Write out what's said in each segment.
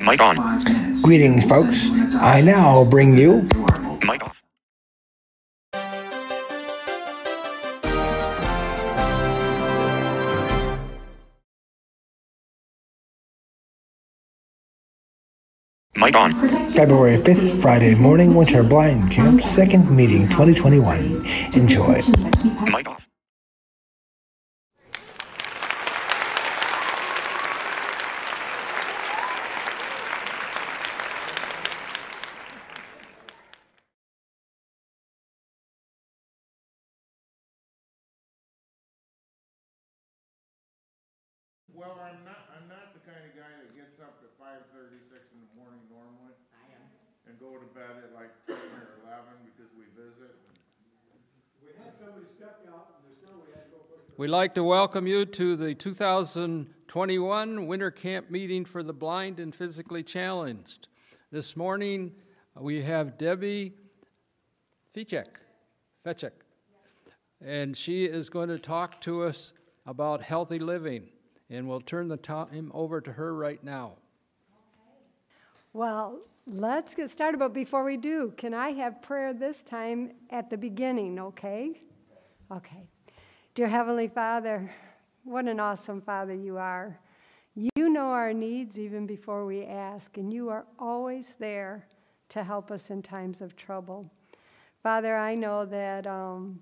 Mic on. Greetings, folks. I now bring you Mic off. Mic on. February 5th, Friday morning, Winter Blind Camp, second meeting 2021. Enjoy. Mic off. Well, I'm not, I'm not the kind of guy that gets up at five thirty-six in the morning normally. I am. And go to bed at like ten or eleven because we visit. We'd like to welcome you to the 2021 Winter Camp Meeting for the Blind and Physically Challenged. This morning, uh, we have Debbie Fechek, Fechek, and she is going to talk to us about healthy living. And we'll turn the time over to her right now. Well, let's get started, but before we do, can I have prayer this time at the beginning, okay? Okay. Dear Heavenly Father, what an awesome Father you are. You know our needs even before we ask, and you are always there to help us in times of trouble. Father, I know that um,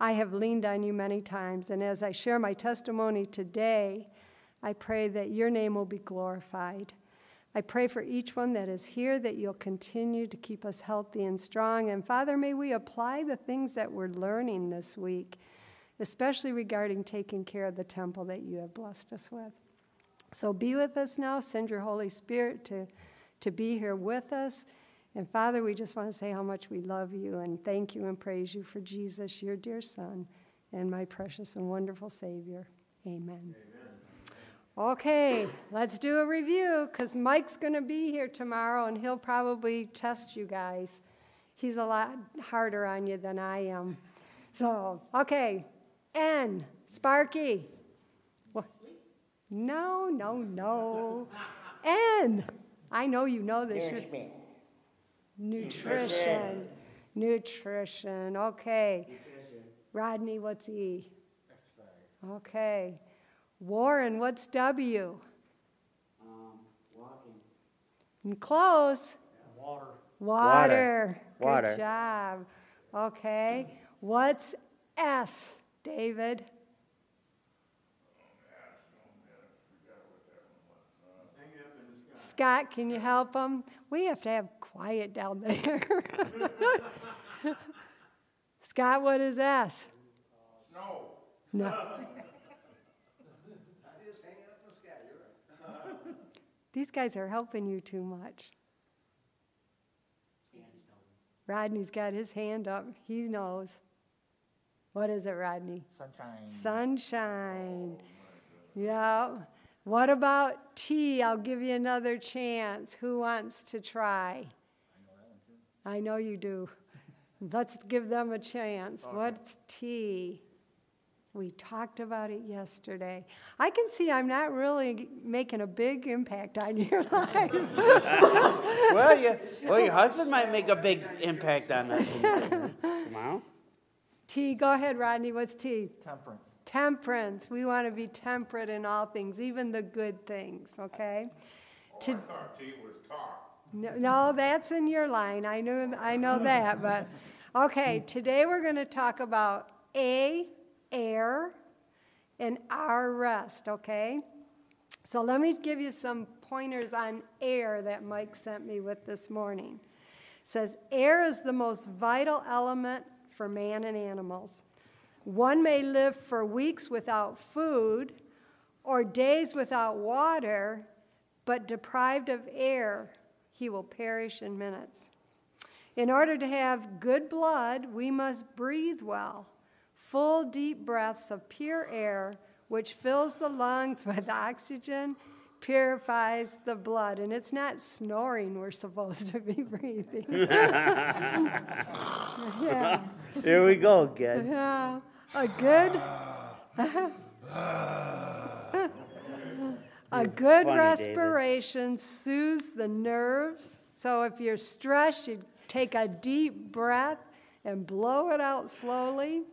I have leaned on you many times, and as I share my testimony today, I pray that your name will be glorified. I pray for each one that is here that you'll continue to keep us healthy and strong. And Father, may we apply the things that we're learning this week, especially regarding taking care of the temple that you have blessed us with. So be with us now. Send your Holy Spirit to, to be here with us. And Father, we just want to say how much we love you and thank you and praise you for Jesus, your dear Son, and my precious and wonderful Savior. Amen. Okay, let's do a review because Mike's going to be here tomorrow and he'll probably test you guys. He's a lot harder on you than I am. So, okay, N, Sparky. What? No, no, no. N. I know you know this. You're- Nutrition. Nutrition. Okay. Rodney, what's E? Okay. Warren, what's W? Um, walking. And close. Water. Water. Good Water. job. Okay. What's S, David? Scott, can you help him? We have to have quiet down there. Scott, what is S? No, No. These guys are helping you too much. Rodney's got his hand up. He knows. What is it, Rodney? Sunshine. Sunshine. Yeah. What about tea? I'll give you another chance. Who wants to try? I know you do. Let's give them a chance. What's tea? We talked about it yesterday. I can see I'm not really making a big impact on your life. Well, you, well, your husband might make a big impact on us tomorrow. T, go ahead, Rodney. What's T? Temperance. Temperance. We want to be temperate in all things, even the good things, okay? oh, I To- thought T was talk. No, no, that's in your line. I know, I know that, but, okay, today we're going to talk about A, air, and R, rest, okay? So let me give you some pointers on air that Mike sent me with this morning. It says air is the most vital element for man and animals. One may live for weeks without food or days without water, but deprived of air, he will perish in minutes. In order to have good blood, we must breathe well, full, deep breaths of pure air, which fills the lungs with oxygen, purifies the blood. And it's not snoring we're supposed to be breathing. yeah. Here we go again. Yeah, a good. A good funny, David. respiration soothes the nerves. So if you're stressed, you take a deep breath and blow it out slowly.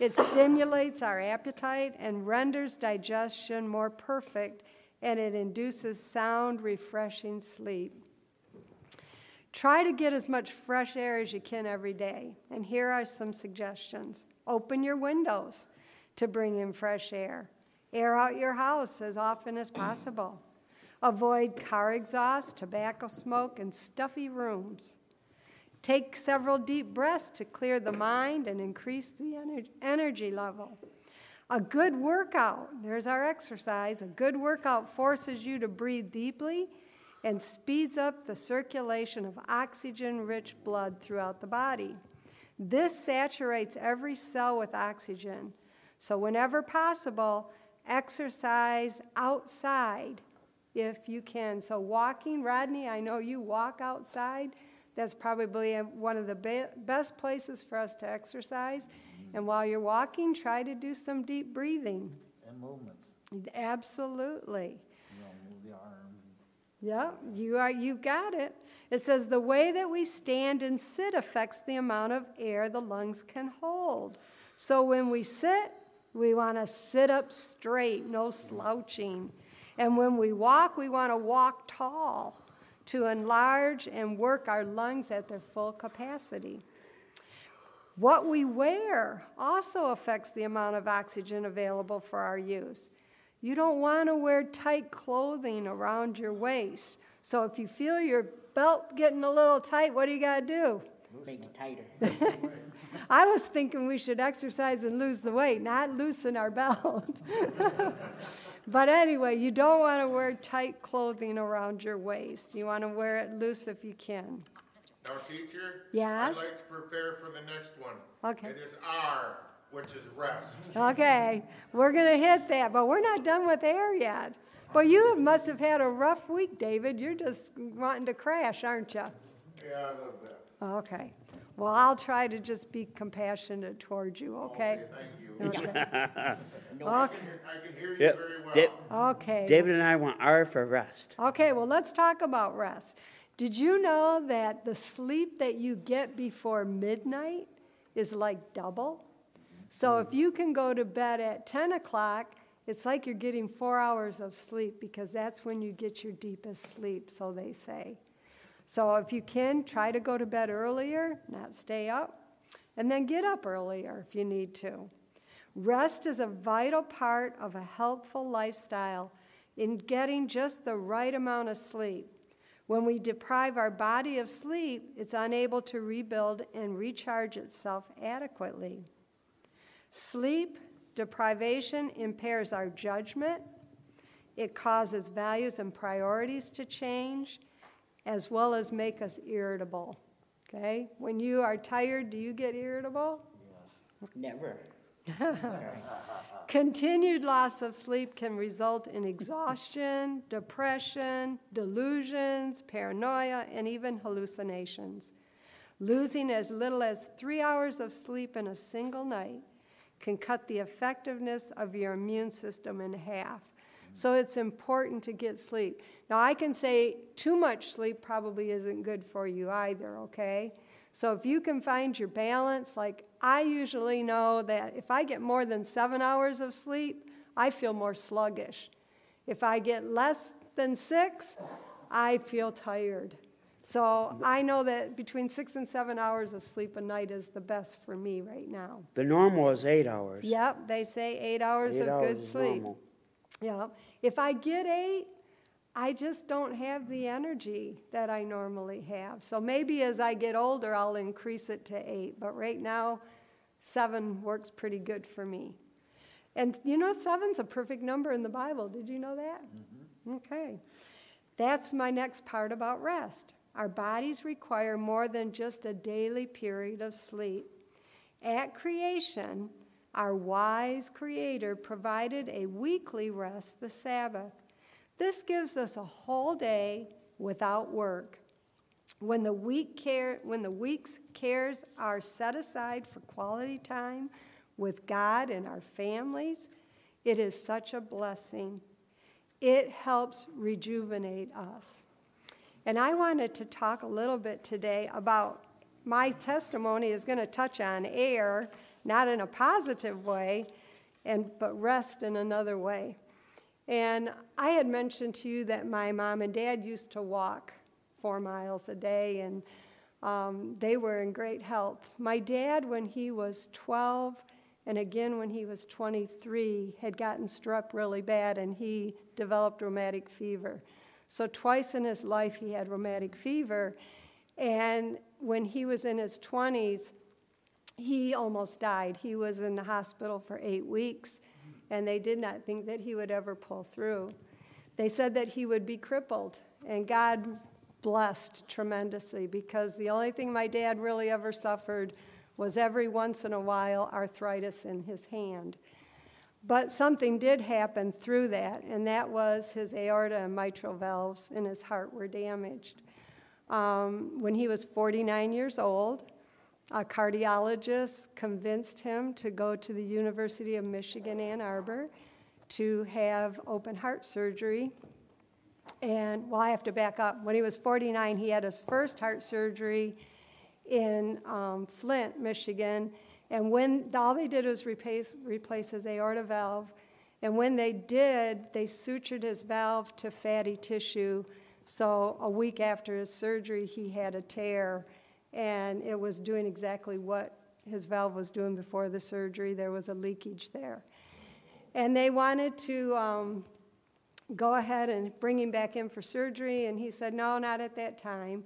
It stimulates our appetite and renders digestion more perfect, and it induces sound, refreshing sleep. Try to get as much fresh air as you can every day. And here are some suggestions open your windows to bring in fresh air, air out your house as often as possible. Avoid car exhaust, tobacco smoke, and stuffy rooms. Take several deep breaths to clear the mind and increase the ener- energy level. A good workout, there's our exercise. A good workout forces you to breathe deeply and speeds up the circulation of oxygen rich blood throughout the body. This saturates every cell with oxygen. So, whenever possible, exercise outside if you can. So, walking, Rodney, I know you walk outside. That's probably one of the be- best places for us to exercise. Mm-hmm. And while you're walking, try to do some deep breathing. And movements, Absolutely. you know, move the arm. Yeah, you are, you've got it. It says the way that we stand and sit affects the amount of air the lungs can hold. So when we sit, we want to sit up straight, no slouching. And when we walk, we want to walk tall to enlarge and work our lungs at their full capacity. What we wear also affects the amount of oxygen available for our use. You don't want to wear tight clothing around your waist. So if you feel your belt getting a little tight, what do you got to do? Make it tighter. I was thinking we should exercise and lose the weight, not loosen our belt. but anyway, you don't want to wear tight clothing around your waist. You want to wear it loose if you can. Now, teacher? Yes? I'd like to prepare for the next one. Okay. It is R, which is rest. Okay, we're going to hit that, but we're not done with air yet. But you must have had a rough week, David. You're just wanting to crash, aren't you? Yeah, a little bit. Okay. Well, I'll try to just be compassionate towards you, okay? Thank you. Okay. I Okay. can, I can hear you Yep. very well. Da- Okay. David and I want R for rest. Okay, well, let's talk about rest. Did you know that the sleep that you get before midnight is like double? So if you can go to bed at 10 o'clock, it's like you're getting four hours of sleep because that's when you get your deepest sleep, so they say. So if you can, try to go to bed earlier, not stay up, and then get up earlier if you need to. Rest is a vital part of a healthful lifestyle in getting just the right amount of sleep. When we deprive our body of sleep, it's unable to rebuild and recharge itself adequately. Sleep deprivation impairs our judgment, it causes values and priorities to change, as well as make us irritable. Okay? When you are tired, do you get irritable? Never. Continued loss of sleep can result in exhaustion, depression, delusions, paranoia, and even hallucinations. Losing as little as three hours of sleep in a single night can cut the effectiveness of your immune system in half. So it's important to get sleep. Now, I can say too much sleep probably isn't good for you either, okay? So if you can find your balance, like I usually know that if I get more than seven hours of sleep, I feel more sluggish. If I get less than six, I feel tired. So I know that between six and seven hours of sleep a night is the best for me right now. The normal is eight hours. Yep, they say eight hours Eight of hours good is sleep. normal. Yeah. If I get eight, I just don't have the energy that I normally have. So maybe as I get older, I'll increase it to eight. But right now, seven works pretty good for me. And you know, seven's a perfect number in the Bible. Did you know that? Mm-hmm. Okay. That's my next part about rest. Our bodies require more than just a daily period of sleep. At creation, our wise Creator provided a weekly rest, the Sabbath. This gives us a whole day without work. When the, week care, when the week's cares are set aside for quality time with God and our families, it is such a blessing. it helps rejuvenate us. And I wanted to talk a little bit today about my testimony is going to touch on air, not in a positive way, and but rest in another way. And I had mentioned to you that my mom and dad used to walk four miles a day, and um, they were in great health. My dad, when he was 12, and again when he was 23, had gotten strep really bad, and he developed rheumatic fever. So, twice in his life, he had rheumatic fever. And when he was in his 20s, he almost died. He was in the hospital for eight weeks, and they did not think that he would ever pull through. They said that he would be crippled, and God blessed tremendously because the only thing my dad really ever suffered was every once in a while arthritis in his hand. But something did happen through that, and that was his aorta and mitral valves in his heart were damaged. Um, when he was 49 years old, a cardiologist convinced him to go to the University of Michigan, Ann Arbor, to have open heart surgery. And, well, I have to back up. When he was 49, he had his first heart surgery in um, Flint, Michigan. And when all they did was replace, replace his aorta valve. And when they did, they sutured his valve to fatty tissue. So a week after his surgery, he had a tear and it was doing exactly what his valve was doing before the surgery. There was a leakage there. And they wanted to um, go ahead and bring him back in for surgery, and he said, No, not at that time.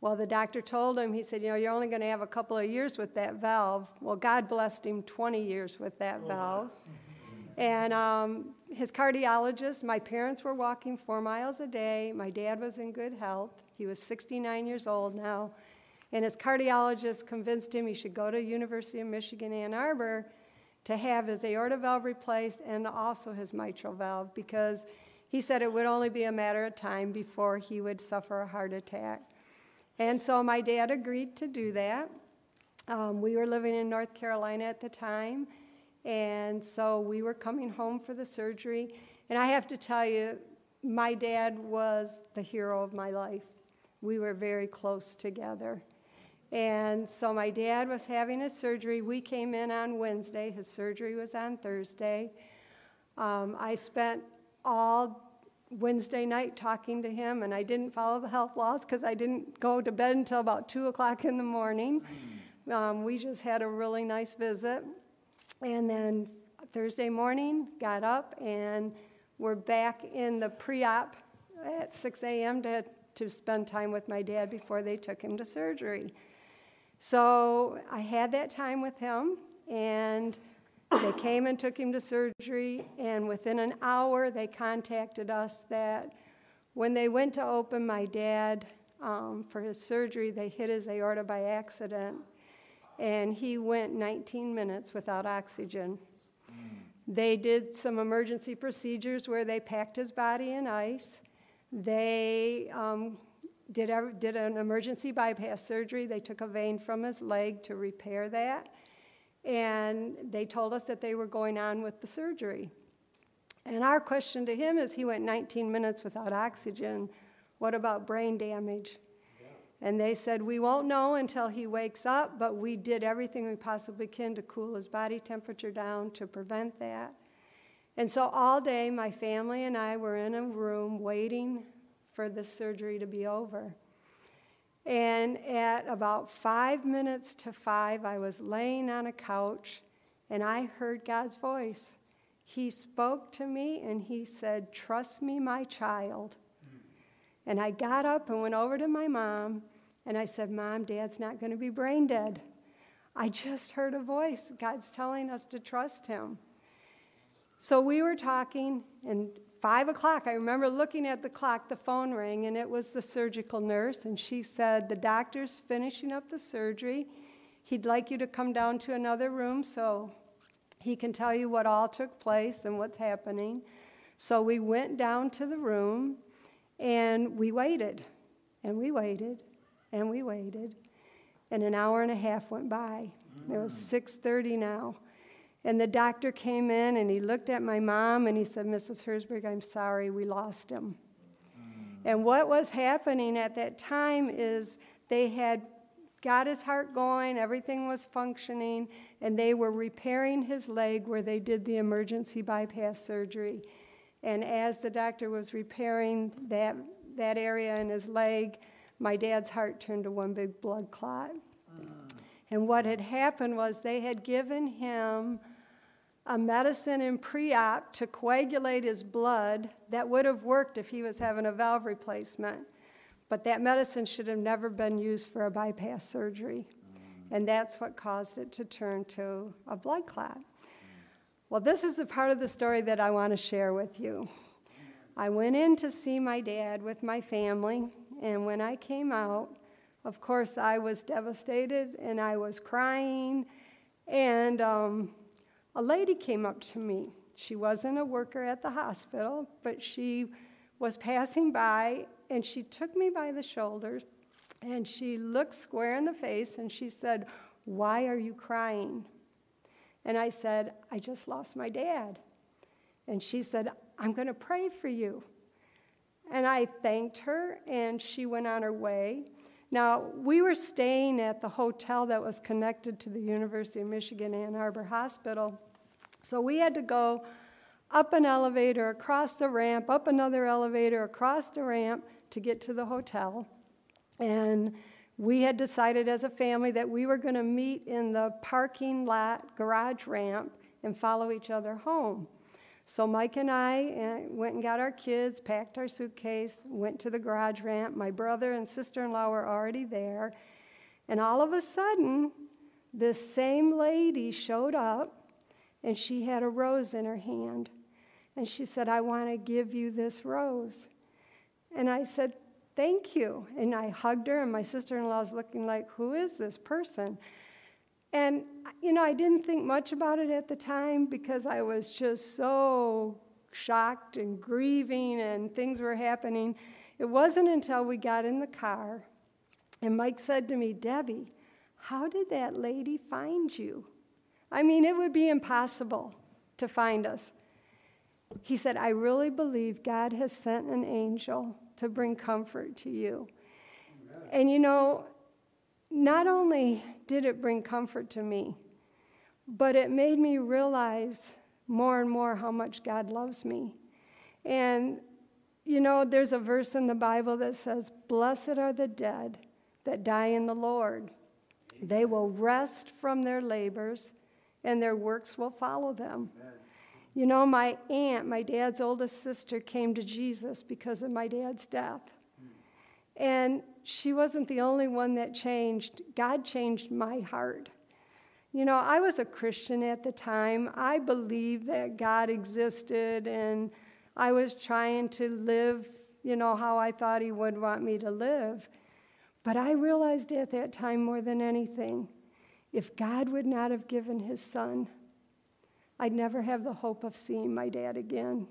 Well, the doctor told him, he said, You know, you're only going to have a couple of years with that valve. Well, God blessed him 20 years with that valve. And um, his cardiologist, my parents were walking four miles a day. My dad was in good health. He was 69 years old now. And his cardiologist convinced him he should go to University of Michigan Ann Arbor to have his aorta valve replaced and also his mitral valve because he said it would only be a matter of time before he would suffer a heart attack. And so my dad agreed to do that. Um, we were living in North Carolina at the time, and so we were coming home for the surgery. And I have to tell you, my dad was the hero of my life. We were very close together. And so my dad was having his surgery. We came in on Wednesday. His surgery was on Thursday. Um, I spent all Wednesday night talking to him, and I didn't follow the health laws because I didn't go to bed until about 2 o'clock in the morning. Um, we just had a really nice visit. And then Thursday morning, got up, and we're back in the pre op at 6 a.m. To, to spend time with my dad before they took him to surgery. So I had that time with him, and they came and took him to surgery, and within an hour, they contacted us that when they went to open my dad um, for his surgery, they hit his aorta by accident, and he went 19 minutes without oxygen. They did some emergency procedures where they packed his body in ice. They um, did, did an emergency bypass surgery. They took a vein from his leg to repair that. And they told us that they were going on with the surgery. And our question to him is he went 19 minutes without oxygen. What about brain damage? And they said, We won't know until he wakes up, but we did everything we possibly can to cool his body temperature down to prevent that. And so all day, my family and I were in a room waiting for the surgery to be over. And at about five minutes to five, I was laying on a couch and I heard God's voice. He spoke to me and he said, Trust me, my child. And I got up and went over to my mom and I said, Mom, Dad's not going to be brain dead. I just heard a voice. God's telling us to trust him. So we were talking, and five o'clock, I remember looking at the clock, the phone rang, and it was the surgical nurse, and she said, The doctor's finishing up the surgery. He'd like you to come down to another room so he can tell you what all took place and what's happening. So we went down to the room and we waited, and we waited, and we waited. And an hour and a half went by. It was 6:30 now. And the doctor came in and he looked at my mom and he said, Mrs. Hersberg, I'm sorry, we lost him. Mm. And what was happening at that time is they had got his heart going, everything was functioning, and they were repairing his leg where they did the emergency bypass surgery. And as the doctor was repairing that, that area in his leg, my dad's heart turned to one big blood clot. Ah. And what had happened was they had given him a medicine in pre op to coagulate his blood that would have worked if he was having a valve replacement. But that medicine should have never been used for a bypass surgery. And that's what caused it to turn to a blood clot. Well, this is the part of the story that I want to share with you. I went in to see my dad with my family, and when I came out, of course, I was devastated and I was crying. And um, a lady came up to me. She wasn't a worker at the hospital, but she was passing by and she took me by the shoulders and she looked square in the face and she said, Why are you crying? And I said, I just lost my dad. And she said, I'm going to pray for you. And I thanked her and she went on her way. Now, we were staying at the hotel that was connected to the University of Michigan Ann Arbor Hospital. So we had to go up an elevator, across the ramp, up another elevator, across the ramp to get to the hotel. And we had decided as a family that we were going to meet in the parking lot garage ramp and follow each other home. So Mike and I uh, went and got our kids, packed our suitcase, went to the garage ramp. My brother and sister in law were already there. And all of a sudden, this same lady showed up and she had a rose in her hand. And she said, I want to give you this rose. And I said, Thank you. And I hugged her, and my sister in law was looking like, Who is this person? And, you know, I didn't think much about it at the time because I was just so shocked and grieving and things were happening. It wasn't until we got in the car and Mike said to me, Debbie, how did that lady find you? I mean, it would be impossible to find us. He said, I really believe God has sent an angel to bring comfort to you. And you know, not only did it bring comfort to me, but it made me realize more and more how much God loves me. And, you know, there's a verse in the Bible that says, Blessed are the dead that die in the Lord. They will rest from their labors, and their works will follow them. You know, my aunt, my dad's oldest sister, came to Jesus because of my dad's death. And she wasn't the only one that changed. God changed my heart. You know, I was a Christian at the time. I believed that God existed, and I was trying to live, you know, how I thought He would want me to live. But I realized at that time more than anything if God would not have given His Son, I'd never have the hope of seeing my dad again.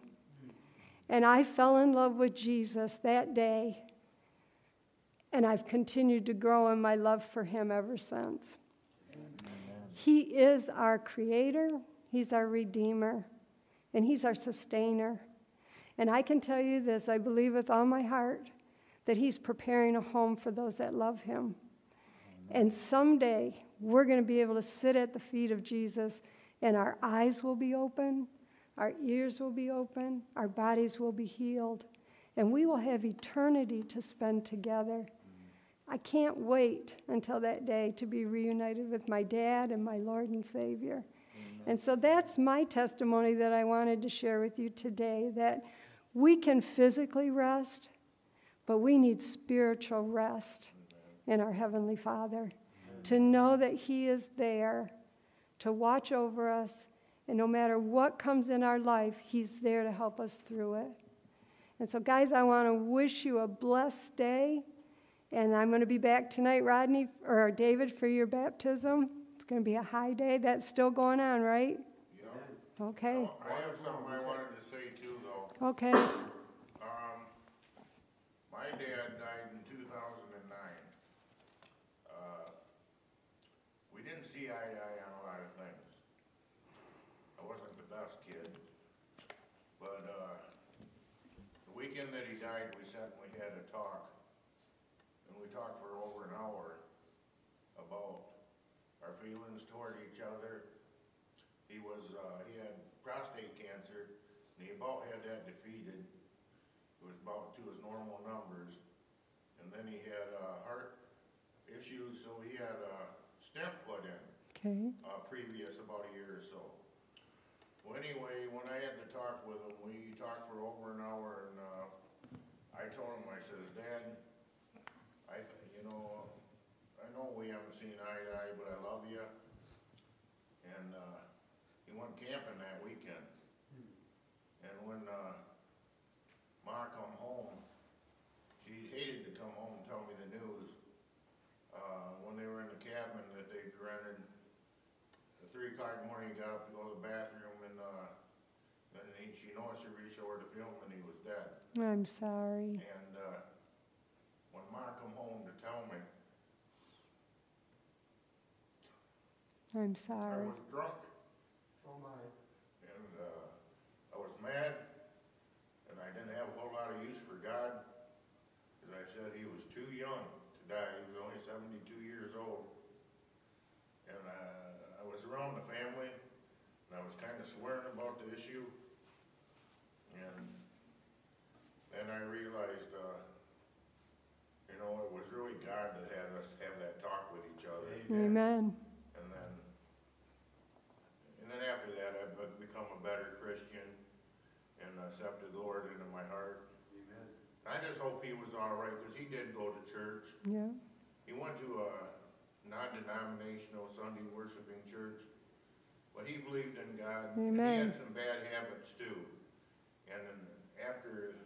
And I fell in love with Jesus that day and I've continued to grow in my love for him ever since. He is our creator, he's our redeemer, and he's our sustainer. And I can tell you this I believe with all my heart that he's preparing a home for those that love him. And someday we're going to be able to sit at the feet of Jesus, and our eyes will be open, our ears will be open, our bodies will be healed, and we will have eternity to spend together. I can't wait until that day to be reunited with my dad and my Lord and Savior. Amen. And so that's my testimony that I wanted to share with you today that we can physically rest, but we need spiritual rest in our Heavenly Father. Amen. To know that He is there to watch over us, and no matter what comes in our life, He's there to help us through it. And so, guys, I want to wish you a blessed day. And I'm going to be back tonight, Rodney, or David, for your baptism. It's going to be a high day. That's still going on, right? Yep. Okay. I have something I wanted to say too, though. Okay. Um, my dad died in two thousand and nine. Uh, we didn't see eye to eye on a lot of things. died, we sat and we had a talk. And we talked for over an hour about our feelings toward each other. He was, uh, he had prostate cancer, about had that defeated. It was about to his normal numbers. And then he had, uh, heart issues, so he had a stent put in Okay. uh, previous, about a year or so. Well, anyway, when I had to talk with him, we talked for over an hour, and, uh, I told him, I says, Dad, I, th- you know, I know we haven't seen eye to eye, but I love you. And, uh, he went camping that weekend. When, uh, Ma come home, she hated to come home and tell me the news. Uh, when they were in the cabin that they rented, at three o'clock in the morning, he got up to go to the bathroom and, uh, then he, she noticed he reached over to film and he was dead. I'm sorry. And, uh, when Ma come home to tell me, I'm I sorry. was drunk. Oh my. And, uh, I was mad, and I didn't have a whole lot of use for God, cause I said he was too young to die, he was only seventy-two years old. And, uh, I was around the family, and I was kinda swearing about the issue. And then I realized, uh, you know, it was really God that had us have that talk with each other. Amen. And then, and then after that, I've become a better accepted the Lord into my heart. I just hope he was all right, because he did go to church. Yeah. He went to a non-denominational Sunday worshiping church, but he believed in God. and He had some bad habits too. And then after,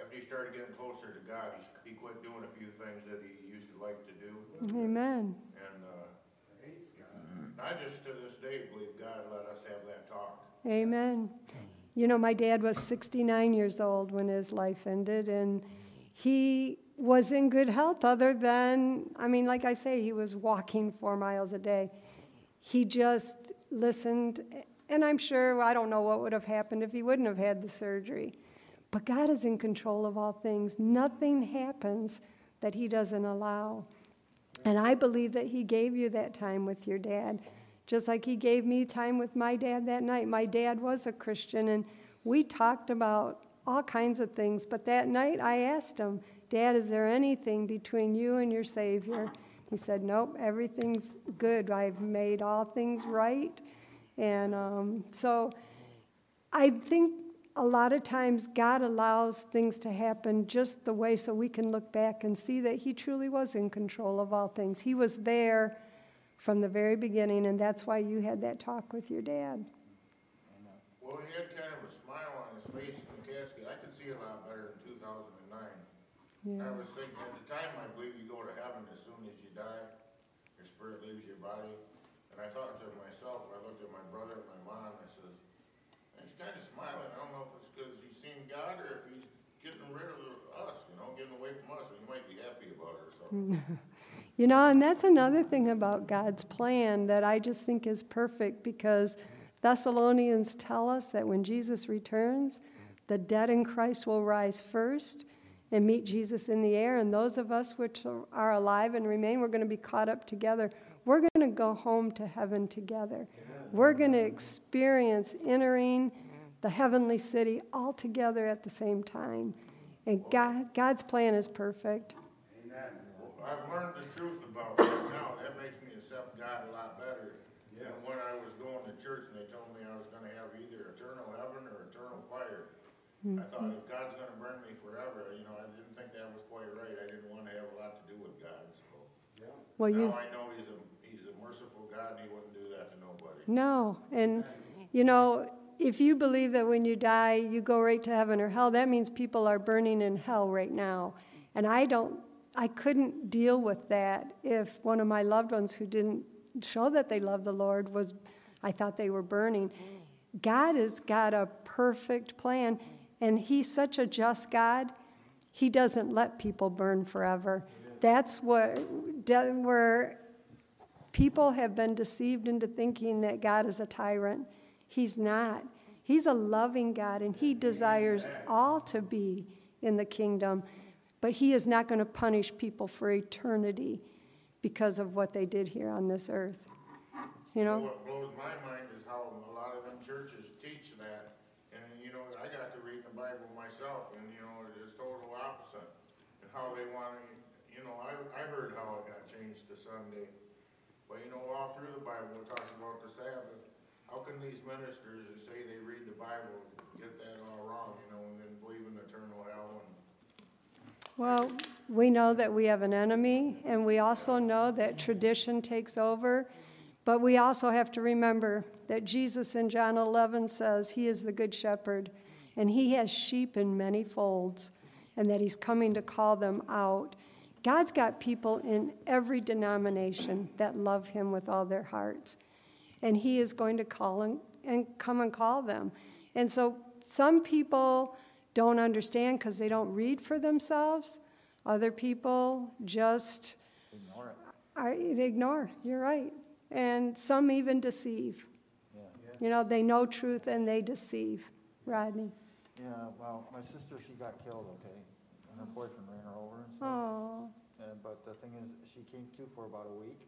after he started getting closer to God, he, he quit doing a few things that he used to like to do. Amen. And, uh, I just to this day believe God let us have that talk. Amen. You know, my dad was 69 years old when his life ended, and he was in good health, other than, I mean, like I say, he was walking four miles a day. He just listened, and I'm sure, I don't know what would have happened if he wouldn't have had the surgery. But God is in control of all things. Nothing happens that he doesn't allow. And I believe that he gave you that time with your dad, just like he gave me time with my dad that night. My dad was a Christian, and we talked about all kinds of things. But that night I asked him, Dad, is there anything between you and your Savior? He said, Nope, everything's good. I've made all things right. And um, so I think a lot of times God allows things to happen just the way so we can look back and see that He truly was in control of all things. He was there from the very beginning, and that's why you had that talk with your dad. Well, he had kind of a smile on his face in the casket. I could see a lot better in two thousand and nine. Yeah. I was thinking, at the time, I believe you go to heaven as soon as you die, your spirit leaves your body. And I thought to myself, I looked at my brother and my mom, and I says, he's kind of smiling. I don't know if it's because he's seen God or if he's getting rid of us, you know, getting away from us. He might be happy about it or something. You know, and that's another thing about God's plan that I just think is perfect because Thessalonians tell us that when Jesus returns, the dead in Christ will rise first and meet Jesus in the air, and those of us which are alive and remain, we're going to be caught up together. We're going to go home to heaven together. We're going to experience entering the heavenly city all together at the same time. And God, God's plan is perfect. I've learned the truth about that now. That makes me accept God a lot better than when I was going to church and they told me I was gonna have either eternal heaven or eternal fire. I mm-hmm. thought if God's gonna burn me forever, you know, I didn't think that was quite right. I didn't wanna have a lot to do with God, so. yeah. Well, you Now I know he's a, he's a merciful God and he wouldn't do that to nobody. No, and you know, if you believe that when you die you go right to heaven or hell, that means people are burning in hell right now. And I don't, I couldn't deal with that if one of my loved ones who didn't show that they love the Lord was, I thought they were burning. God has got a perfect plan, and He's such a just God. He doesn't let people burn forever. That's what, where people have been deceived into thinking that God is a tyrant. He's not. He's a loving God, and He desires all to be in the kingdom, but He is not going to punish people for eternity because of what they did here on this earth. You know? What blows my mind is how a lot of them churches teach that, and, you know, I got to read the Bible myself, and, you know, it is total opposite. And how they want to, you know, I, I heard how it got changed to Sunday. But, you know, all through the Bible, it talks about the Sabbath. How can these ministers who say they read the Bible get that all wrong, you know, and then believe in eternal hell and Well, we know that we have an enemy, and we also know that tradition takes over. But we also have to remember that Jesus in John 11 says he is the good shepherd, and he has sheep in many folds, and that he's coming to call them out. God's got people in every denomination that love him with all their hearts, and he is going to call and, and come and call them. And so some people don't understand because they don't read for themselves. Other people just Ignore it. are, they ignore. You're right. And some even deceive. Yeah. You know, they know truth and they deceive. Rodney. Yeah, well, my sister, she got killed, okay, and her boyfriend ran her over and stuff. Oh, And, but the thing is, she came to for about a week.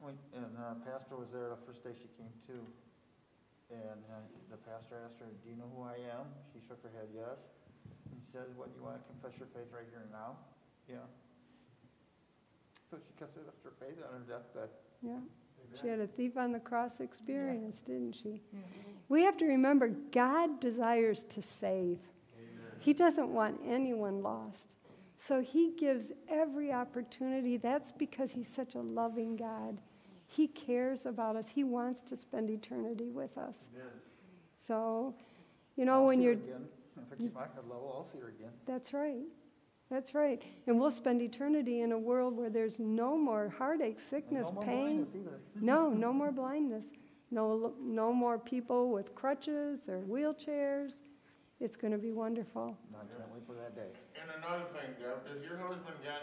We, and, uh, pastor was there the first day she came to. And, uh, the pastor asked her, do you know who I am? She shook her head, yes. And he said, what, you wanna confess your faith right here and now? Yeah. So she confessed her faith on her deathbed. yeah. She had a thief on the cross experience, didn't she? We have to remember God desires to save. He doesn't want anyone lost. So he gives every opportunity. That's because he's such a loving God. He cares about us. He wants to spend eternity with us. So, you know, I'll when see you're again. If I keep my head level, I'll see her again. That's right. That's right. And we'll spend eternity in a world where there's no more heartache, sickness, no more pain. blindness either. No, no more blindness. No, no more people with crutches or wheelchairs. It's going to be wonderful. No, I can't wait for that day. And another thing, Deb, does your husband got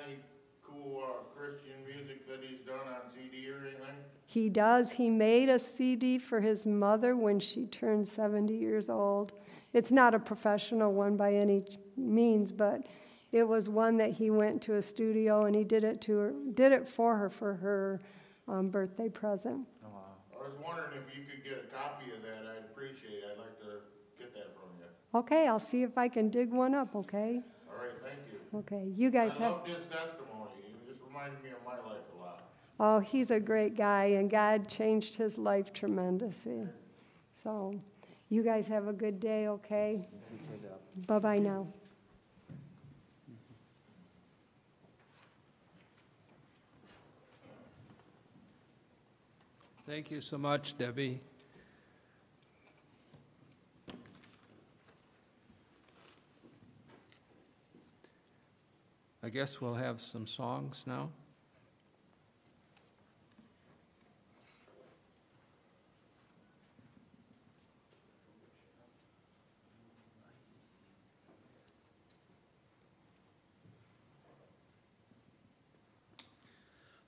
any cool, uh, Christian music that he's done on CD or anything? He does. He made a CD for his mother when she turned 70 years old. It's not a professional one by any means, but it was one that he went to a studio and he did it to her, did it for her for her um, birthday present. Oh, wow. I was wondering if you could get a copy of that, I'd appreciate it, I'd like to get that from you. Okay, I'll see if I can dig one up. Okay. All right, thank you. Okay. You guys I have. love his testimony, it just reminded me of my life a lot. Oh, he's a great guy, and God changed his life tremendously. So, you guys have a good day, okay? Bye bye now. Thank you so much, Debbie. I guess we'll have some songs now.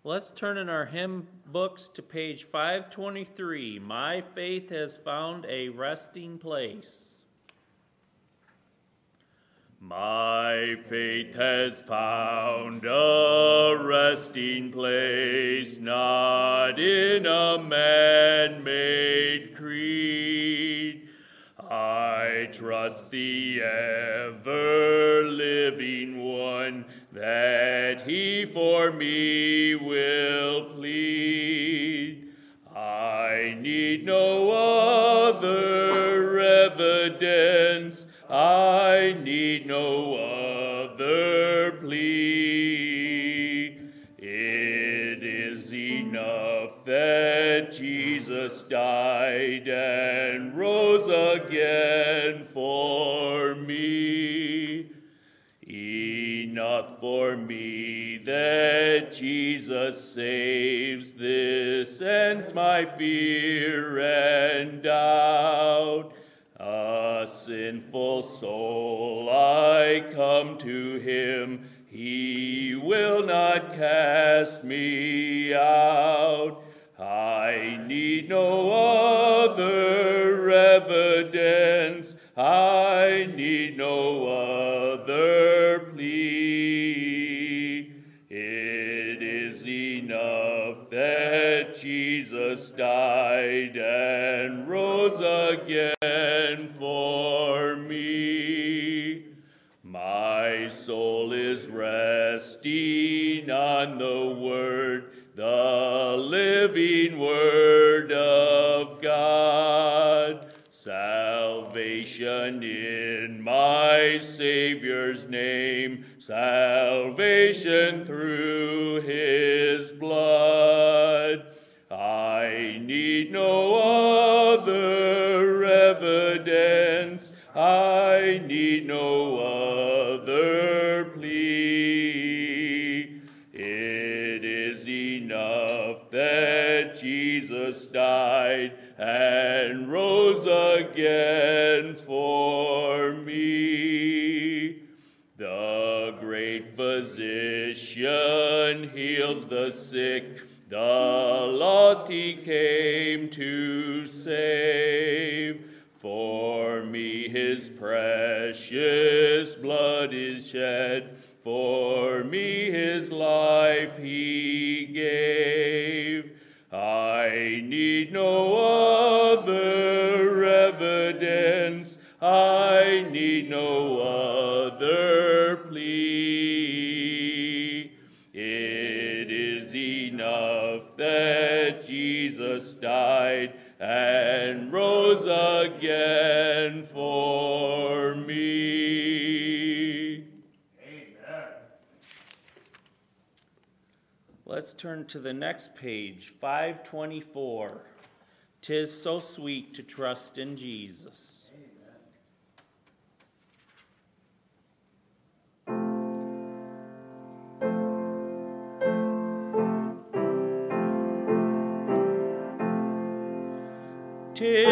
Let's turn in our hymn books to page 523. My faith has found a resting place. My faith has found a resting place, not in a man made creed. I trust the ever living one that he for me will saves. This ends my Savior's name, salvation through his blood. I need no other evidence, I need no other plea. It is enough that Jesus died and rose again heals the sick. The lost he came to save. For me his precious blood is shed. For me his life he turn to the next page, 524. Tis so sweet to trust in Jesus. Amen. Tis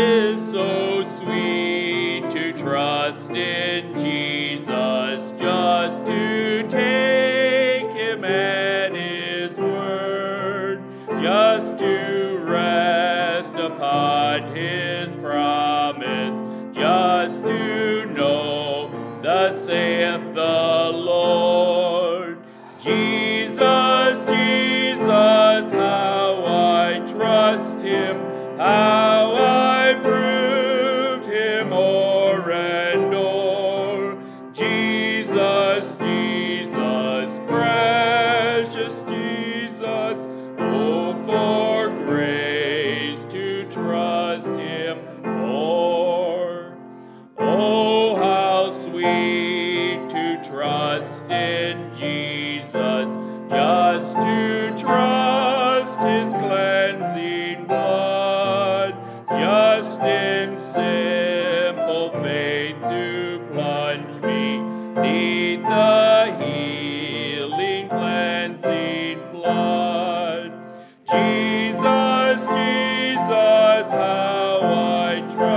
trust.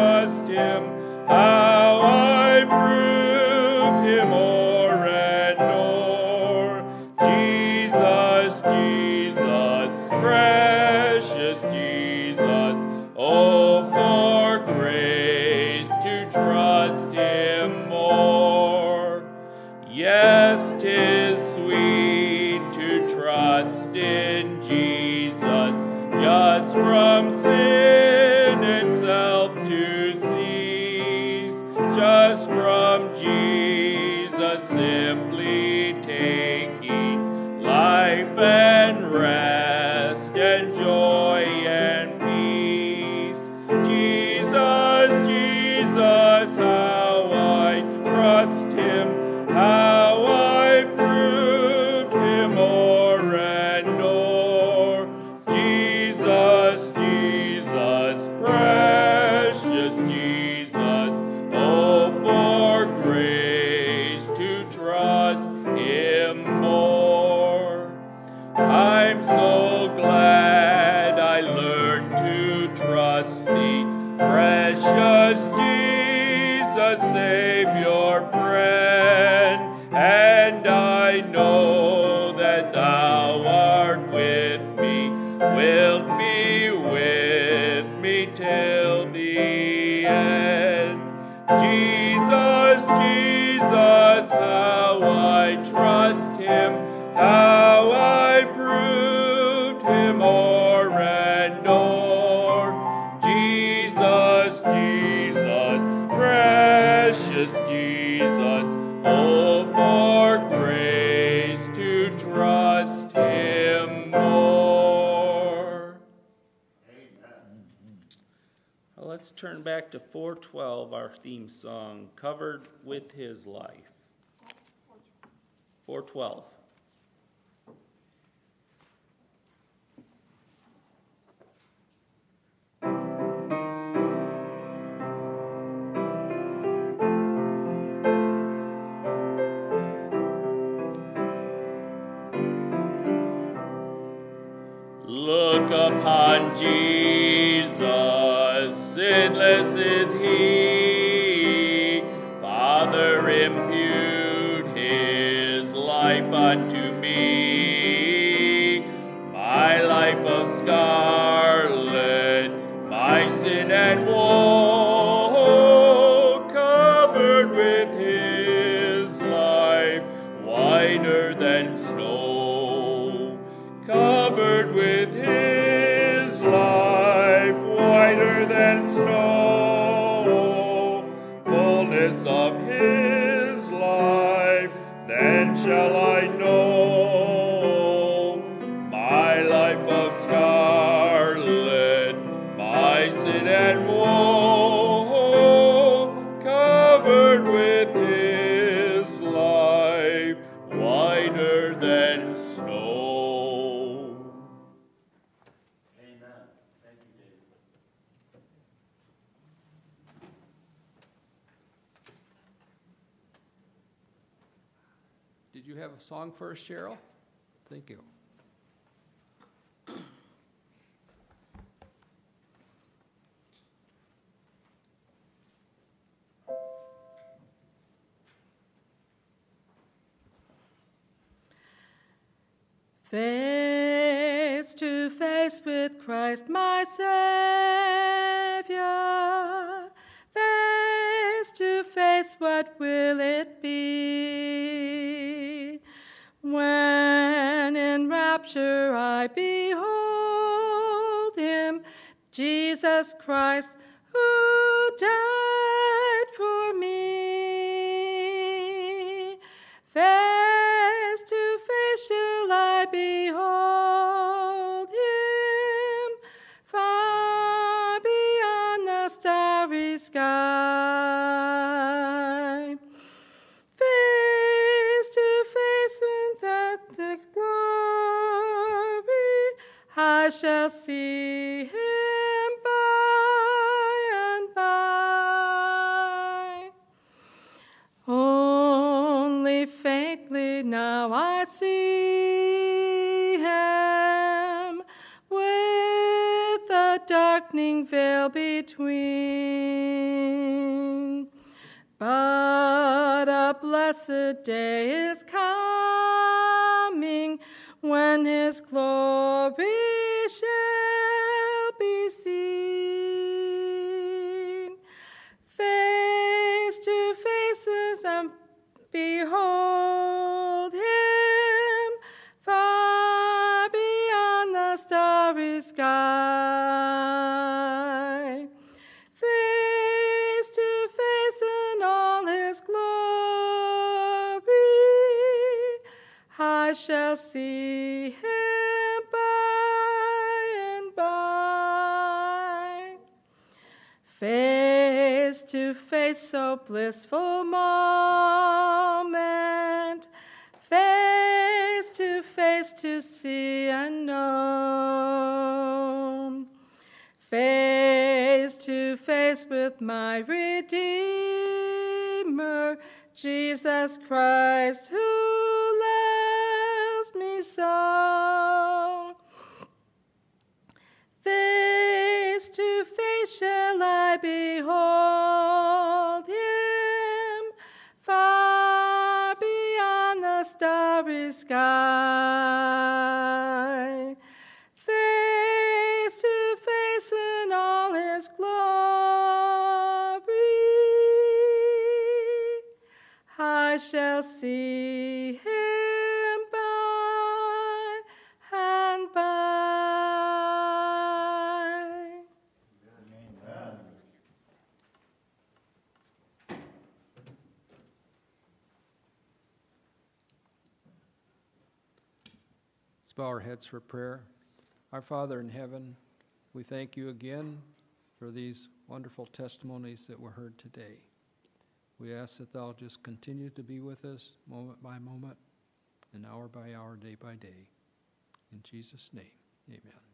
victory. To 412, our theme song, Covered with His Life. 412. Look upon Jesus, have a song Cheryl? Thank you. Face to face with Christ my Savior. Face to face, what will it be? When in rapture I behold Him, Jesus Christ, who died for me. Face to face shall I behold see him by and by. Only faintly now I see him with a darkening veil between. But a blessed day is coming when his glory see him by and by. Face to face, so blissful moment. Face to face to see and know. Face to face with my Redeemer, Jesus Christ, who Face to face shall I behold him, far beyond the starry sky. Face to face in all his glory, I shall see heads for prayer. Our Father in heaven, we thank you again for these wonderful testimonies that were heard today. We ask that thou just continue to be with us moment by moment and hour by hour, day by day. In Jesus' name, amen.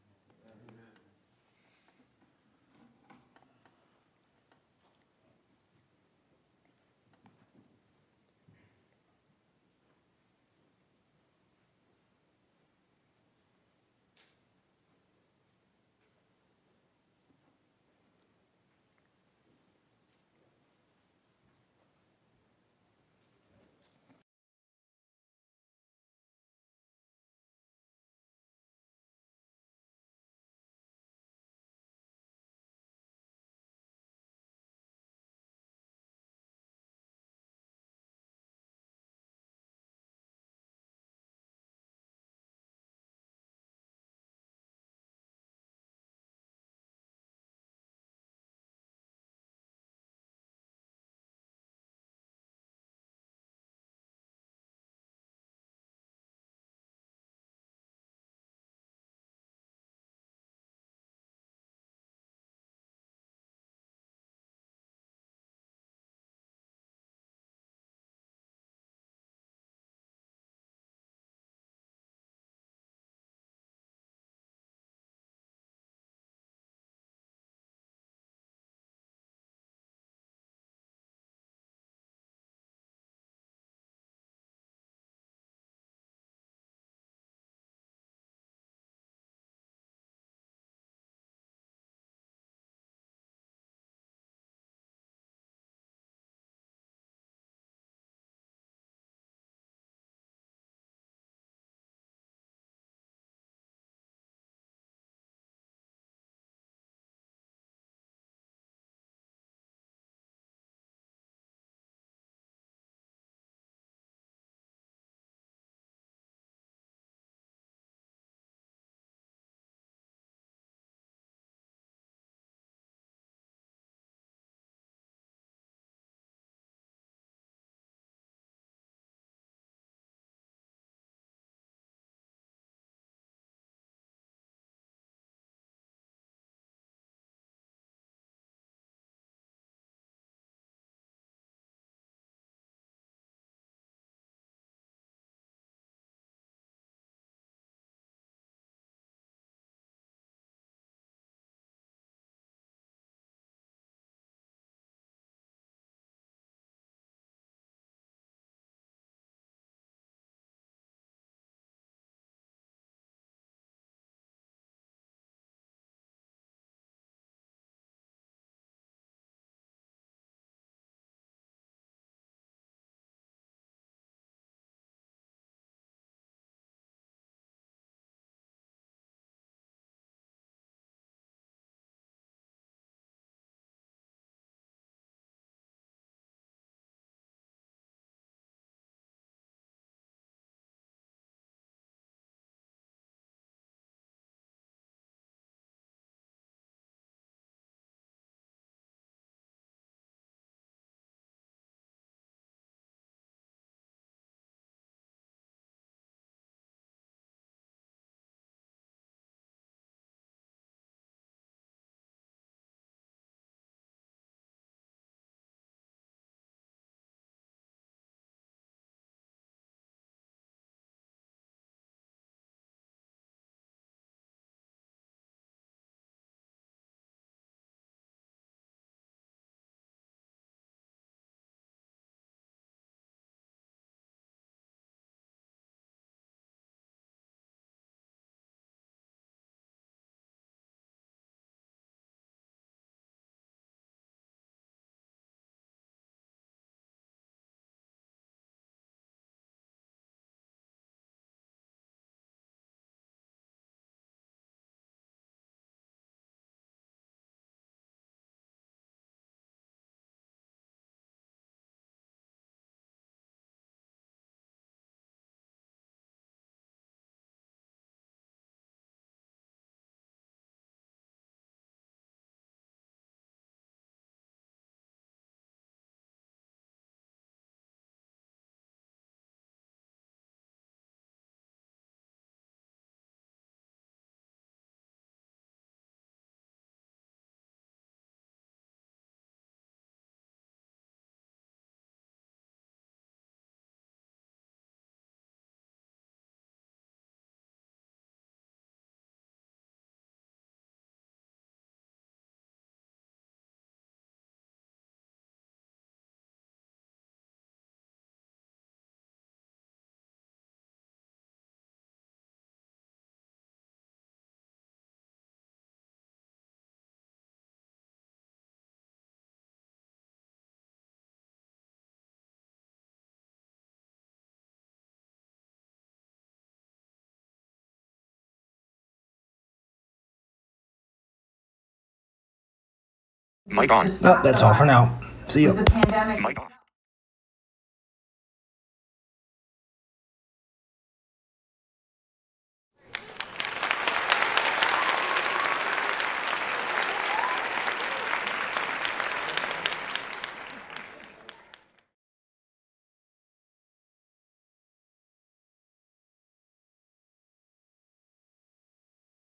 Mic on. Well, that's all for now. See you. Mic off.